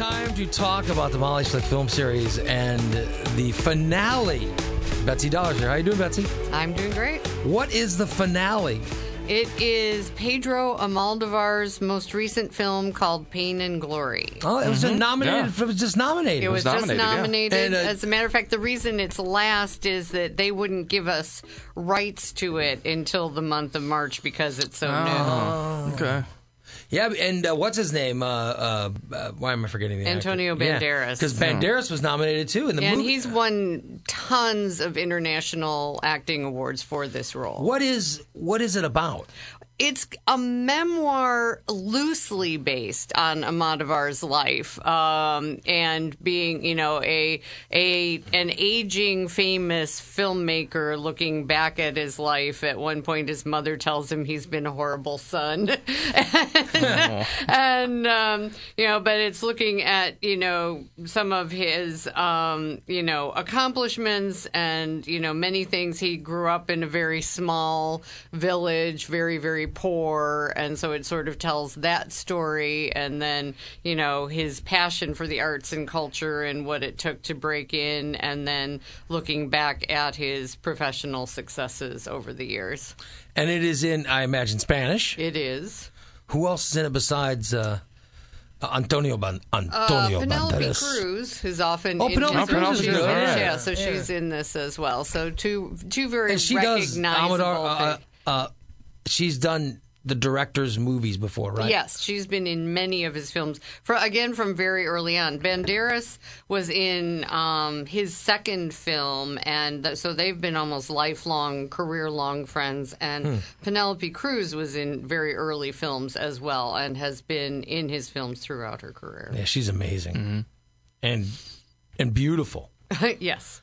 time to talk about the Molly Slick film series and the finale. Betsy Dollars here. How you doing, Betsy? I'm doing great. What is the finale? It is Pedro Almodovar's most recent film called Pain and Glory. Oh, it was just nominated. Yeah. It was just nominated. It was, nominated, just nominated. And, uh, As a matter of fact, the reason it's last is that they wouldn't give us rights to it until the month of March because it's so new. Okay. Yeah, and uh, what's his name? Uh, uh, uh, why am I forgetting the Antonio Banderas. Because Banderas was nominated too in the And movie. he's won tons of international acting awards for this role. What is what is it about? It's a memoir loosely based on Almodovar's life, um, and being, you know, a a an aging famous filmmaker looking back at his life. At one point, his mother tells him he's been a horrible son, and, and um, you know, but it's looking at you know some of his um, you know accomplishments and you know many things. He grew up in a very small village, very very poor, and so it sort of tells that story, and then you know his passion for the arts and culture and what it took to break in, and then looking back at his professional successes over the years. And it is in, I imagine, Spanish. It is. Who else is in it besides uh, Antonio Ban- Uh, Antonio Penelope Banderas? Cruz, who's often Oh, in Penelope Cruz films. is She's- good, all right. Yeah, so she's in this as well. So two two very And she does recognizable. Uh, uh, she's done the director's movies before, right? Yes, she's been in many of his films. For again, from very early on. Banderas was in um, his second film, and th- so they've been almost lifelong, career-long friends. And Hmm. Penelope Cruz was in very early films as well, and has been in his films throughout her career. Yeah, she's amazing Mm-hmm. and and beautiful. yes.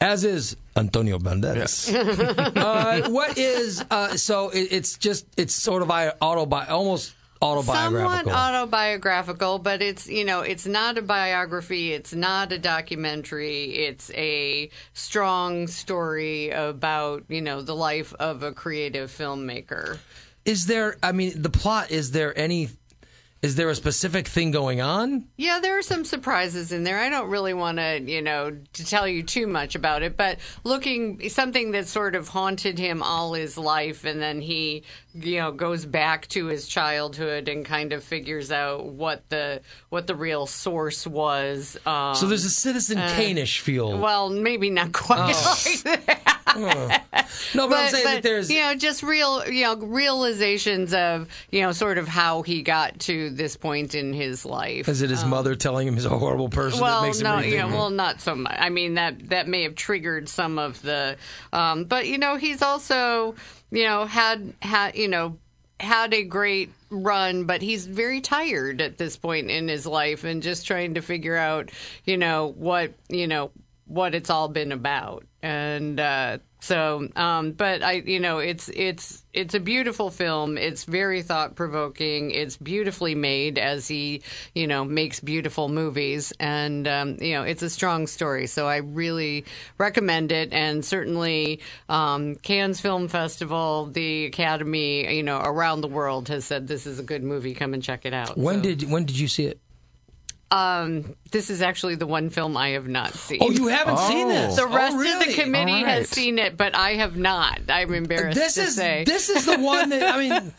As is Antonio Banderas. uh, what is uh, so? It, it's just it's sort of autobi- almost autobiographical. Somewhat autobiographical, but it's you know it's not a biography. It's not a documentary. It's a strong story about you know the life of a creative filmmaker. is there? I mean, the plot. Is there any? Is there a specific thing going on? Yeah, there are some surprises in there. I don't really want to, you know, to tell you too much about it, but looking something that sort of haunted him all his life and then he, you know, goes back to his childhood and kind of figures out what the what the real source was. Um, So there's a Citizen Kane-ish feel. well, maybe not quite like that. No, but, I'm saying that there's. you know just real you know realizations of you know sort of how he got to this point in his life. is it his mother telling him he's a horrible person that Well, makes him no, yeah, it? well, not so much. I mean that that may have triggered some of the, um, but you know he's also you know had had you know had a great run, but he's very tired at this point in his life and just trying to figure out you know what you know what it's all been about and. uh so, um, but I, you know, it's it's it's a beautiful film. It's very thought provoking. It's beautifully made, as he, you know, makes beautiful movies, and um, you know, it's a strong story. So I really recommend it, and certainly um, Cannes Film Festival, the Academy, you know, around the world has said this is a good movie. Come and check it out. when So, did when did you see it? Um, this is actually the one film I have not seen. Oh, you haven't seen this. the rest oh, of the committee All has seen it, but I have not. I'm embarrassed This to is say. this is the one that I mean.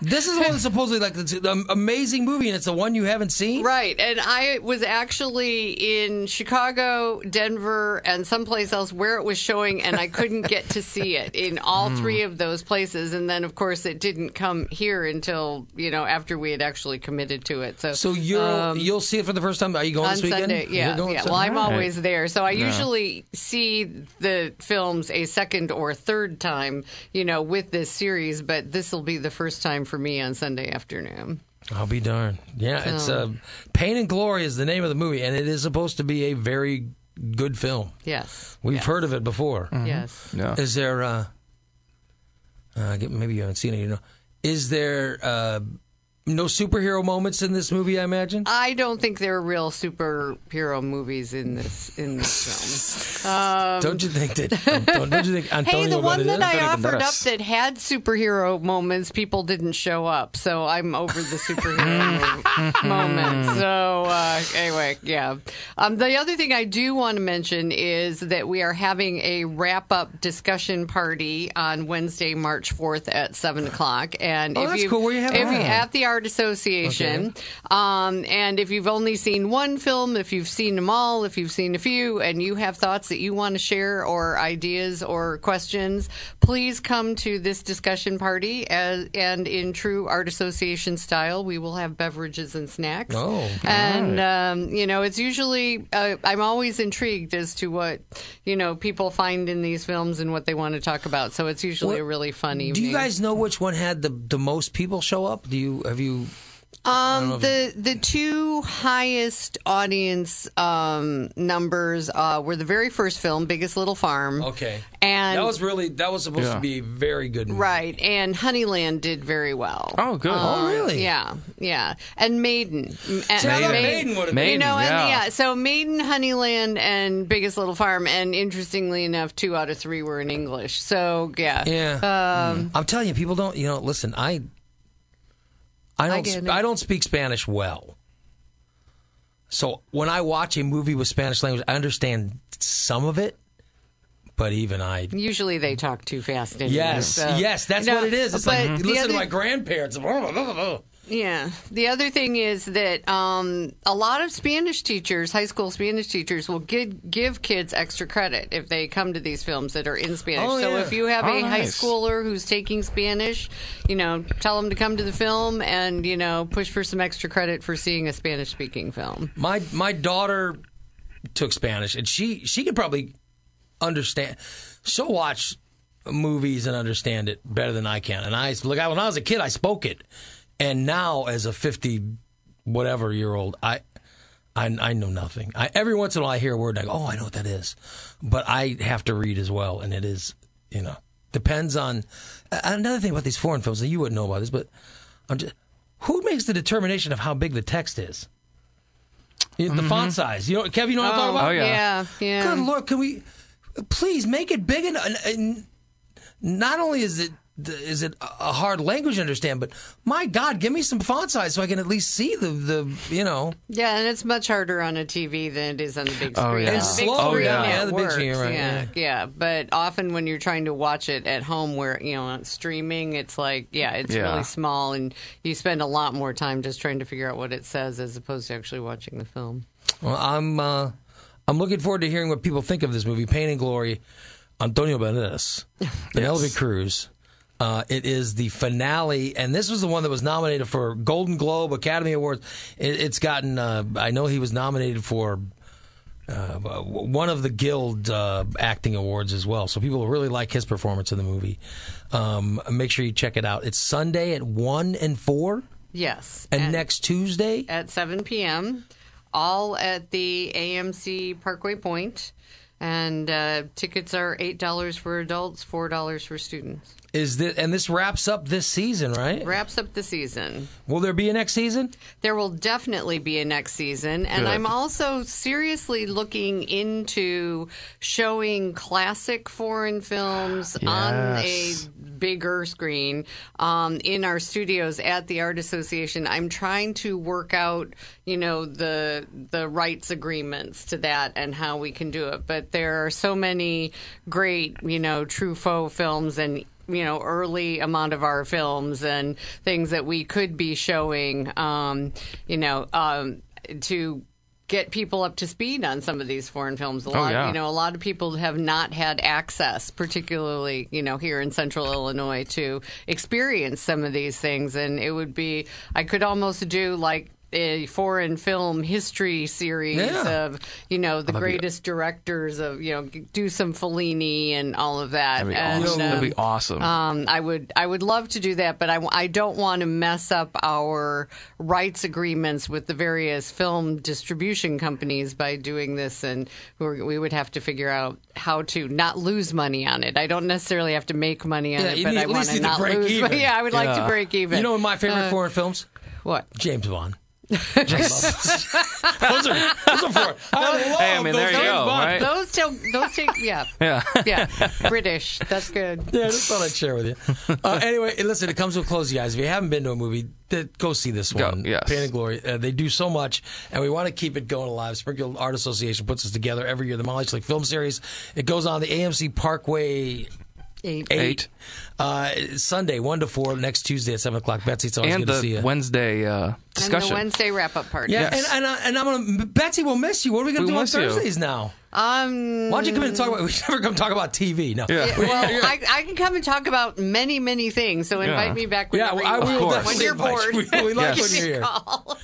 this is the one that's supposedly like the, the amazing movie, and it's the one you haven't seen. Right, and I was actually in Chicago, Denver, and someplace else where it was showing, and I couldn't get to see it in all Hmm. three of those places. And then, of course, it didn't come here until you know after we had actually committed to it. So, So you'll you'll see it for the first time. Are you going on this weekend? Sunday, yeah, going yeah. Sunday? Well, I'm Right. always there, so I usually see the films a second or third time, you know, with this series. But this will be the first time for me on Sunday afternoon. I'll be darned. Yeah, it's uh, Pain and Glory is the name of the movie, and it is supposed to be a very good film. Yes, We've yes. heard of it before. Yes. Yeah. Is there? Uh, uh, maybe you haven't seen it. You know, is there? No superhero moments in this movie. I imagine. I don't think there are real superhero movies in this in this film. Um, don't you think that? Don't, don't you think Antonio hey, the one that I offered up that had superhero moments, people didn't show up, so I'm over the superhero moments. So uh, anyway, yeah. Um, the other thing I do want to mention is that we are having a wrap up discussion party on Wednesday, March 4th at seven o'clock, and Oh, if that's you cool. Where you having if you- at the Art Association. Um, and if you've only seen one film, if you've seen them all, if you've seen a few, and you have thoughts that you want to share or ideas or questions, please come to this discussion party. As, and in true Art Association style, we will have beverages and snacks. Oh, and um, you know, it's usually uh, I'm always intrigued as to what you know people find in these films and what they want to talk about. So it's usually What- a really fun evening. Do you guys know which one had the the most people show up? Do you have you? Um, the the two highest audience um, numbers uh, were the very first film, Biggest Little Farm. Okay, and that was really that was supposed Yeah. to be a very good. Movie. right, and Honeyland did very well. Oh, good. Oh, really? Yeah, yeah, and Maiden. M- and- See, I thought Maiden. Maiden would have Maiden. You know, and yeah. yeah, so Maiden, Honeyland, and Biggest Little Farm, and interestingly enough, two out of three were in English. So yeah, Yeah. Um, I'm telling you, people don't. You know, listen, I. I don't. sp- I don't speak Spanish well. So when I watch a movie with Spanish language, I understand some of it, but even I. Usually they talk too fast. Anyway, Yes, so- yes, that's know, what it is. It's like listen other- to my grandparents. Yeah. The other thing is that um, a lot of Spanish teachers, high school Spanish teachers, will give, give kids extra credit if they come to these films that are in Spanish. Oh, so yeah. if you have Oh, a high schooler who's taking Spanish, you know, tell them to come to the film and, you know, push for some extra credit for seeing a Spanish speaking film. My my daughter took Spanish, and she she could probably understand. She'll watch movies and understand it better than I can. And I look, I- when I was a kid, I spoke it, and now as a fifty whatever year old, I. I, I know nothing. I, every once in a while, I hear a word and I go, "Oh, I know what that is," but I have to read as well, and it is, you know, depends on. uh, Another thing about these foreign films, that you wouldn't know about this, but I'm just, who makes the determination of how big the text is? The font size. You know, Kev, you know what I'm talking about? Oh, yeah. Yeah. Yeah. Good lord, can we please make it big enough? And, and not only is it is it a hard language to understand, but my God, give me some font size so I can at least see the the you know. Yeah, and it's much harder on a TV than it is on the big screen. Oh, screen. yeah. On It's the big slower, screen, yeah. Yeah, the big screen, right, Yeah, yeah. yeah. But often when you're trying to watch it at home, where you know streaming, it's like yeah, it's Yeah. really small, and you spend a lot more time just trying to figure out what it says as opposed to actually watching the film. Well, I'm uh, I'm looking forward to hearing what people think of this movie, Pain and Glory. Antonio Banderas, Penelope Cruz. Uh, it is the finale, and this was the one that was nominated for Golden Globe, Academy Awards. It, it's gotten. Uh, I know he was nominated for uh, one of the Guild uh, acting awards as well. So people really like his performance in the movie. Um, make sure you check it out. It's Sunday at one and four, Yes, and next Tuesday. at 7 p.m., all at the AMC Parkway Point, and uh, tickets are eight dollars for adults, four dollars for students. Is this, and this wraps up this season, right? Wraps up the season. Will there be a next season? There will definitely be a next season, and Good. I'm also seriously looking into showing classic foreign films on a Yes. Bigger screen um, in our studios at the Art Association. I'm trying to work out, you know, the the rights agreements to that and how we can do it. But there are so many great, you know, Truffaut films and you know early Almodovar films and things that we could be showing um you know um to get people up to speed on some of these foreign films a oh, lot yeah. you know a lot of people have not had access particularly you know here in central illinois to experience some of these things and it would be i could almost do like a foreign film history series Yeah. of you know the greatest directors of you know do some Fellini and all of that That'd be and, awesome. That'd um, be awesome. um, I would I would love to do that, but I, I don't want to mess up our rights agreements with the various film distribution companies by doing this, and we would have to figure out how to not lose money on it. I don't necessarily have to make money on Yeah, it, but need- I want to not break lose. even. Yeah, I would like to break even. You know my favorite Uh, foreign films? What? James Bond. those are those are for. I love Hey, I mean, those there you James go, right? Those don't. Those take. Yeah. Yeah. Yeah. British. That's good. Yeah, I just thought I'd share with you. Uh, anyway, listen, it comes to a close, you guys. If you haven't been to a movie, th- go see this Go, one. yes. Pain and Glory. Uh, they do so much, and we want to keep it going alive. Springfield Art Association puts us together every year. The Molly Slick Film Series. It goes on the AMC Parkway Eight. eight. Eight. Uh, Sunday, one to four. Next Tuesday at seven o'clock. Betsy, it's always And good to see the you. Wednesday uh, And discussion. the Wednesday wrap up party. yeah, Yes. and and, uh, and I'm gonna Betsy will miss you. What are we gonna We do on miss you. Thursdays now? Um. Why don't you come in and talk about? We never come talk about TV. No. Yeah. yeah, well, I, I can come and talk about many, many things. So invite Yeah. me back Yeah, whenever I you will want. course. definitely when you're bored. you. We, we like Yes. when you're me here. call.